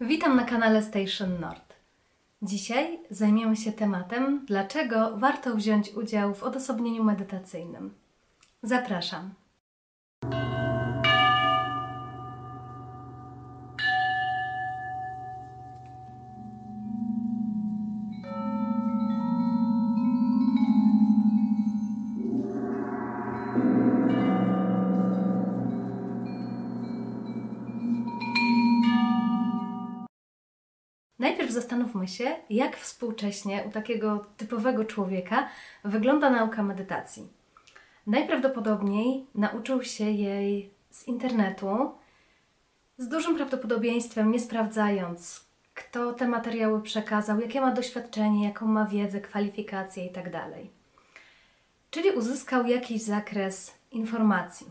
Witam na kanale Station Nord. Dzisiaj zajmiemy się tematem, dlaczego warto wziąć udział w odosobnieniu medytacyjnym. Zapraszam. Najpierw zastanówmy się, jak współcześnie u takiego typowego człowieka wygląda nauka medytacji. Najprawdopodobniej nauczył się jej z internetu, z dużym prawdopodobieństwem nie sprawdzając, kto te materiały przekazał, jakie ma doświadczenie, jaką ma wiedzę, kwalifikacje itd. Czyli uzyskał jakiś zakres informacji.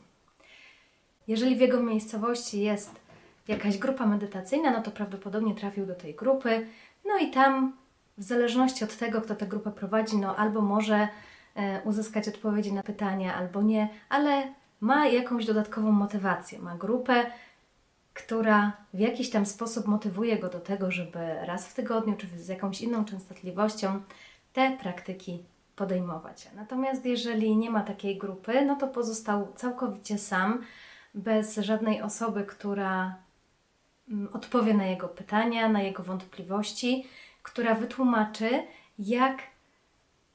Jeżeli w jego miejscowości jest jakaś grupa medytacyjna, no to prawdopodobnie trafił do tej grupy. No i tam, w zależności od tego, kto tę grupę prowadzi, no albo może e, uzyskać odpowiedzi na pytania, albo nie, ale ma jakąś dodatkową motywację. Ma grupę, która w jakiś tam sposób motywuje go do tego, żeby raz w tygodniu, czy z jakąś inną częstotliwością te praktyki podejmować. Natomiast jeżeli nie ma takiej grupy, no to pozostał całkowicie sam, bez żadnej osoby, która odpowie na jego pytania, na jego wątpliwości, która wytłumaczy, jak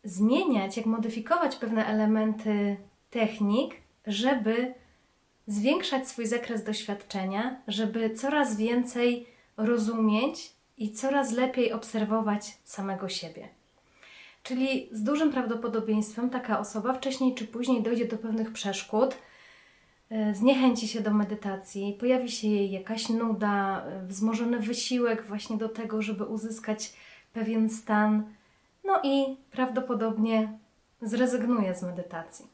zmieniać, jak modyfikować pewne elementy technik, żeby zwiększać swój zakres doświadczenia, żeby coraz więcej rozumieć i coraz lepiej obserwować samego siebie. Czyli z dużym prawdopodobieństwem taka osoba wcześniej czy później dojdzie do pewnych przeszkód, zniechęci się do medytacji, pojawi się jej jakaś nuda, e, wzmożony wysiłek właśnie do tego, żeby uzyskać pewien stan, no i prawdopodobnie zrezygnuje z medytacji.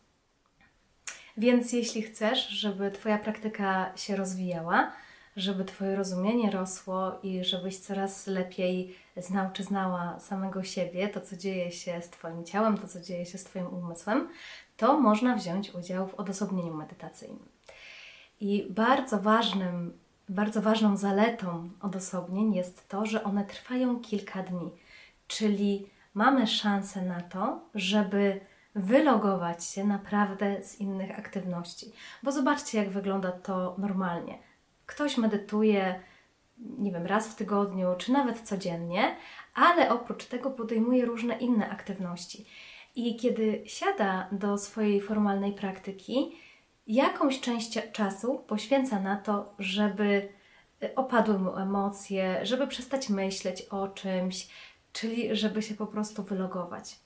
Więc jeśli chcesz, żeby Twoja praktyka się rozwijała, żeby Twoje rozumienie rosło i żebyś coraz lepiej znał czy znała samego siebie, to co dzieje się z Twoim ciałem, to co dzieje się z Twoim umysłem, to można wziąć udział w odosobnieniu medytacyjnym. I bardzo ważnym, bardzo ważną zaletą odosobnień jest to, że one trwają kilka dni, czyli mamy szansę na to, żeby wylogować się naprawdę z innych aktywności. Bo zobaczcie, jak wygląda to normalnie. Ktoś medytuje, nie wiem, raz w tygodniu, czy nawet codziennie, ale oprócz tego podejmuje różne inne aktywności. I kiedy siada do swojej formalnej praktyki, jakąś część czasu poświęca na to, żeby y, opadły mu emocje, żeby przestać myśleć o czymś, czyli żeby się po prostu wylogować.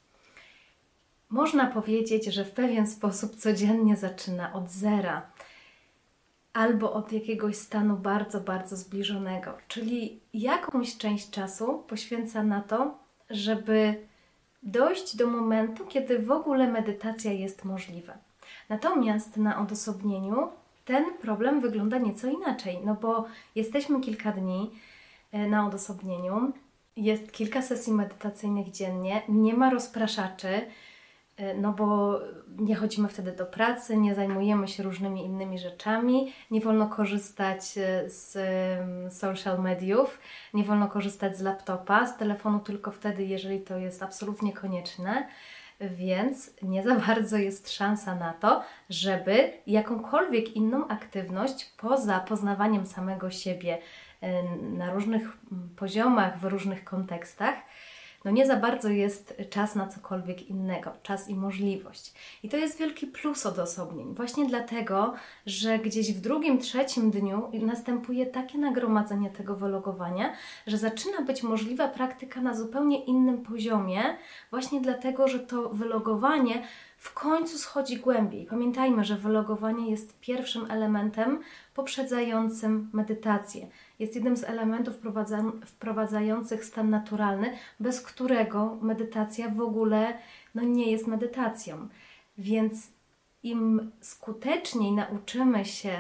Można powiedzieć, że w pewien sposób codziennie zaczyna od zera albo od jakiegoś stanu bardzo, bardzo zbliżonego, czyli jakąś część czasu poświęca na to, żeby dojść do momentu, kiedy w ogóle medytacja jest możliwa. Natomiast na odosobnieniu ten problem wygląda nieco inaczej, no bo jesteśmy kilka dni e, na odosobnieniu, jest kilka sesji medytacyjnych dziennie, nie ma rozpraszaczy, E, no bo nie chodzimy wtedy do pracy, nie zajmujemy się różnymi innymi rzeczami, nie wolno korzystać e, z social mediów, nie wolno korzystać z laptopa, z telefonu tylko wtedy, jeżeli to jest absolutnie konieczne. Więc nie za bardzo jest szansa na to, żeby jakąkolwiek inną aktywność poza poznawaniem samego siebie e, na różnych poziomach, w różnych kontekstach, no nie za bardzo jest czas na cokolwiek innego, czas i możliwość. I to jest wielki plus odosobnień, właśnie dlatego, że gdzieś w drugim, trzecim dniu następuje takie nagromadzenie tego wylogowania, że zaczyna być możliwa praktyka na zupełnie innym poziomie, właśnie dlatego, że to wylogowanie w końcu schodzi głębiej. Pamiętajmy, że wylogowanie jest pierwszym elementem poprzedzającym medytację. Jest jednym z elementów wprowadzających stan naturalny, bez którego medytacja w ogóle no, nie jest medytacją. Więc im skuteczniej nauczymy się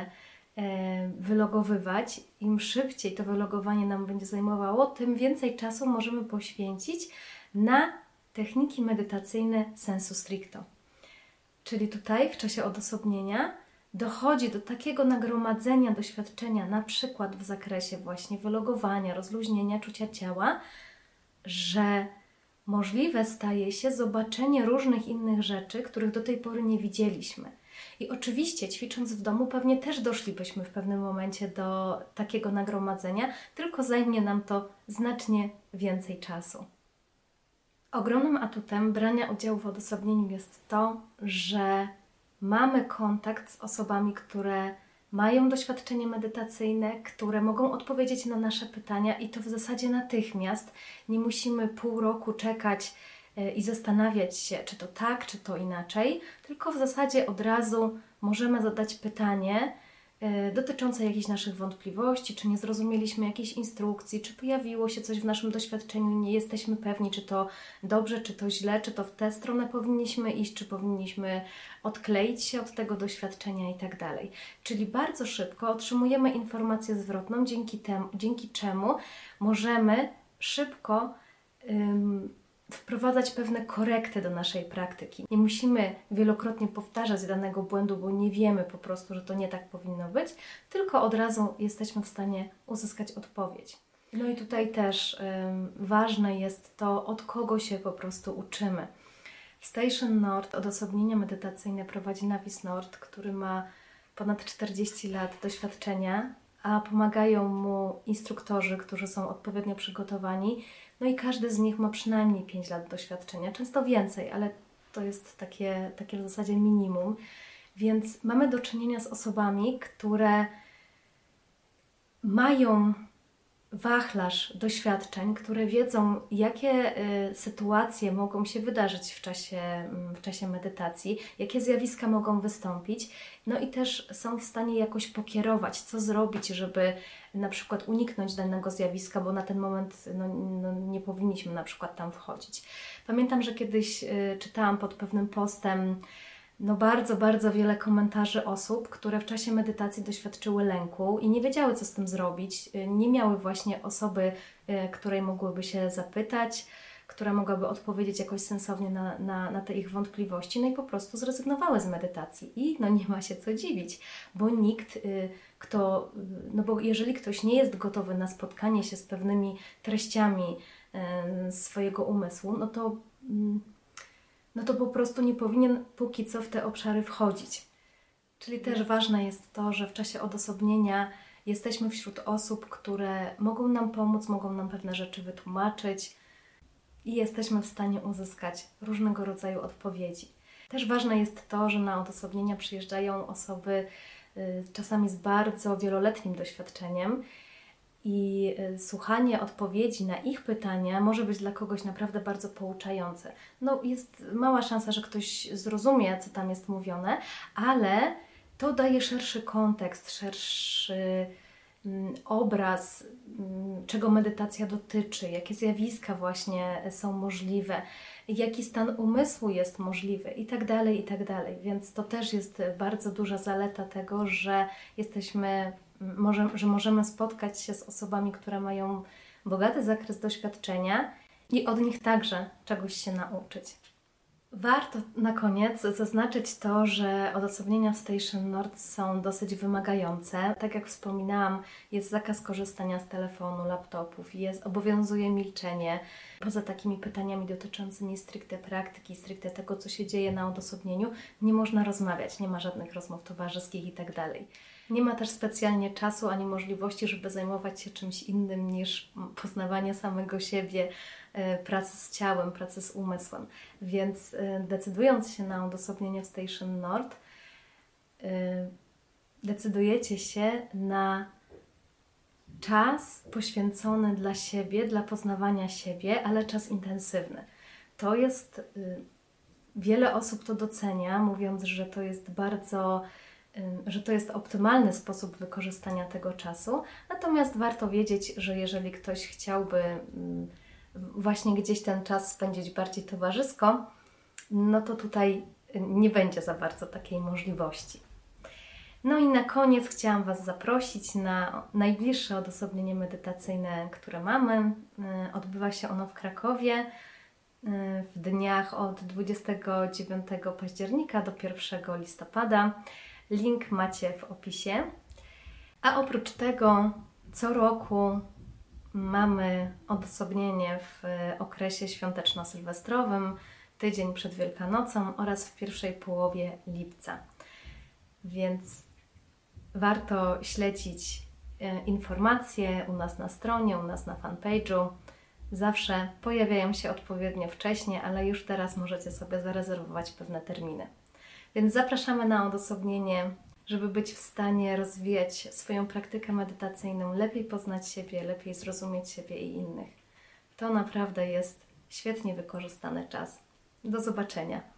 e, wylogowywać, im szybciej to wylogowanie nam będzie zajmowało, tym więcej czasu możemy poświęcić na techniki medytacyjne sensu stricto. Czyli tutaj w czasie odosobnienia dochodzi do takiego nagromadzenia doświadczenia, na przykład w zakresie właśnie wylogowania, rozluźnienia czucia ciała, że możliwe staje się zobaczenie różnych innych rzeczy, których do tej pory nie widzieliśmy. I oczywiście, ćwicząc w domu, pewnie też doszlibyśmy w pewnym momencie do takiego nagromadzenia, tylko zajmie nam to znacznie więcej czasu. Ogromnym atutem brania udziału w odosobnieniu jest to, że mamy kontakt z osobami, które mają doświadczenie medytacyjne, które mogą odpowiedzieć na nasze pytania i to w zasadzie natychmiast. Nie musimy pół roku czekać e, i zastanawiać się, czy to tak, czy to inaczej, tylko w zasadzie od razu możemy zadać pytanie, dotyczące jakichś naszych wątpliwości, czy nie zrozumieliśmy jakiejś instrukcji, czy pojawiło się coś w naszym doświadczeniu, nie jesteśmy pewni, czy to dobrze, czy to źle, czy to w tę stronę powinniśmy iść, czy powinniśmy odkleić się od tego doświadczenia i tak dalej. Czyli bardzo szybko otrzymujemy informację zwrotną, dzięki, temu, dzięki czemu możemy szybko wprowadzać pewne korekty do naszej praktyki. Nie musimy wielokrotnie powtarzać danego błędu, bo nie wiemy po prostu, że to nie tak powinno być, tylko od razu jesteśmy w stanie uzyskać odpowiedź. No i tutaj też ym, ważne jest to, od kogo się po prostu uczymy. Station Nord odosobnienie medytacyjne prowadzi Navis Nord, który ma ponad 40 lat doświadczenia, a pomagają mu instruktorzy, którzy są odpowiednio przygotowani no i każdy z nich ma przynajmniej 5 lat doświadczenia, często więcej, ale to jest takie, takie w zasadzie minimum. Więc mamy do czynienia z osobami, które mają wachlarz doświadczeń, które wiedzą, jakie y, sytuacje mogą się wydarzyć w czasie, mm, w czasie medytacji, jakie zjawiska mogą wystąpić, no i też są w stanie jakoś pokierować, co zrobić, żeby na przykład uniknąć danego zjawiska, bo na ten moment no, no, nie powinniśmy na przykład tam wchodzić. Pamiętam, że kiedyś y, czytałam pod pewnym postem, no bardzo, bardzo wiele komentarzy osób, które w czasie medytacji doświadczyły lęku i nie wiedziały, co z tym zrobić. Y, nie miały właśnie osoby, y, której mogłyby się zapytać, która mogłaby odpowiedzieć jakoś sensownie na, na, na te ich wątpliwości, no i po prostu zrezygnowały z medytacji. I no nie ma się co dziwić, bo nikt, y, kto, no bo jeżeli ktoś nie jest gotowy na spotkanie się z pewnymi treściami swojego umysłu, no to mm, no to po prostu nie powinien póki co w te obszary wchodzić. Czyli też ważne jest to, że w czasie odosobnienia jesteśmy wśród osób, które mogą nam pomóc, mogą nam pewne rzeczy wytłumaczyć i jesteśmy w stanie uzyskać różnego rodzaju odpowiedzi. Też ważne jest to, że na odosobnienia przyjeżdżają osoby y, czasami z bardzo wieloletnim doświadczeniem i y, słuchanie odpowiedzi na ich pytania może być dla kogoś naprawdę bardzo pouczające. No, jest mała szansa, że ktoś zrozumie, co tam jest mówione, ale to daje szerszy kontekst, szerszy mm, obraz, mm, czego medytacja dotyczy, jakie zjawiska właśnie są możliwe, jaki stan umysłu jest możliwy i tak tak. Więc to też jest bardzo duża zaleta tego, że jesteśmy może, że możemy spotkać się z osobami, które mają bogaty zakres doświadczenia i od nich także czegoś się nauczyć. Warto na koniec zaznaczyć to, że odosobnienia w Station Nord są dosyć wymagające. Tak jak wspominałam, jest zakaz korzystania z telefonu, laptopów, jest, obowiązuje milczenie. Poza takimi pytaniami dotyczącymi stricte praktyki, stricte tego, co się dzieje na odosobnieniu, nie można rozmawiać, nie ma żadnych rozmów towarzyskich itd. Nie ma też specjalnie czasu ani możliwości, żeby zajmować się czymś innym niż poznawanie samego siebie, e, pracy z ciałem, pracy z umysłem. Więc e, decydując się na odosobnienie w Station Nord, e, decydujecie się na czas poświęcony dla siebie, dla poznawania siebie, ale czas intensywny. To jest, wiele osób to docenia, mówiąc, że to jest bardzo że to jest optymalny sposób wykorzystania tego czasu. Natomiast warto wiedzieć, że jeżeli ktoś chciałby właśnie gdzieś ten czas spędzić bardziej towarzysko, no to tutaj nie będzie za bardzo takiej możliwości. No i na koniec chciałam Was zaprosić na najbliższe odosobnienie medytacyjne, które mamy. Odbywa się ono w Krakowie w dniach od 29 października do 1 listopada. Link macie w opisie. A oprócz tego co roku mamy odosobnienie w okresie świąteczno-sylwestrowym, tydzień przed Wielkanocą oraz w pierwszej połowie lipca. Więc warto śledzić e, informacje u nas na stronie, u nas na fanpage'u. Zawsze pojawiają się odpowiednio wcześnie, ale już teraz możecie sobie zarezerwować pewne terminy. Więc zapraszamy na odosobnienie, żeby być w stanie rozwijać swoją praktykę medytacyjną, lepiej poznać siebie, lepiej zrozumieć siebie i innych. To naprawdę jest świetnie wykorzystany czas. Do zobaczenia.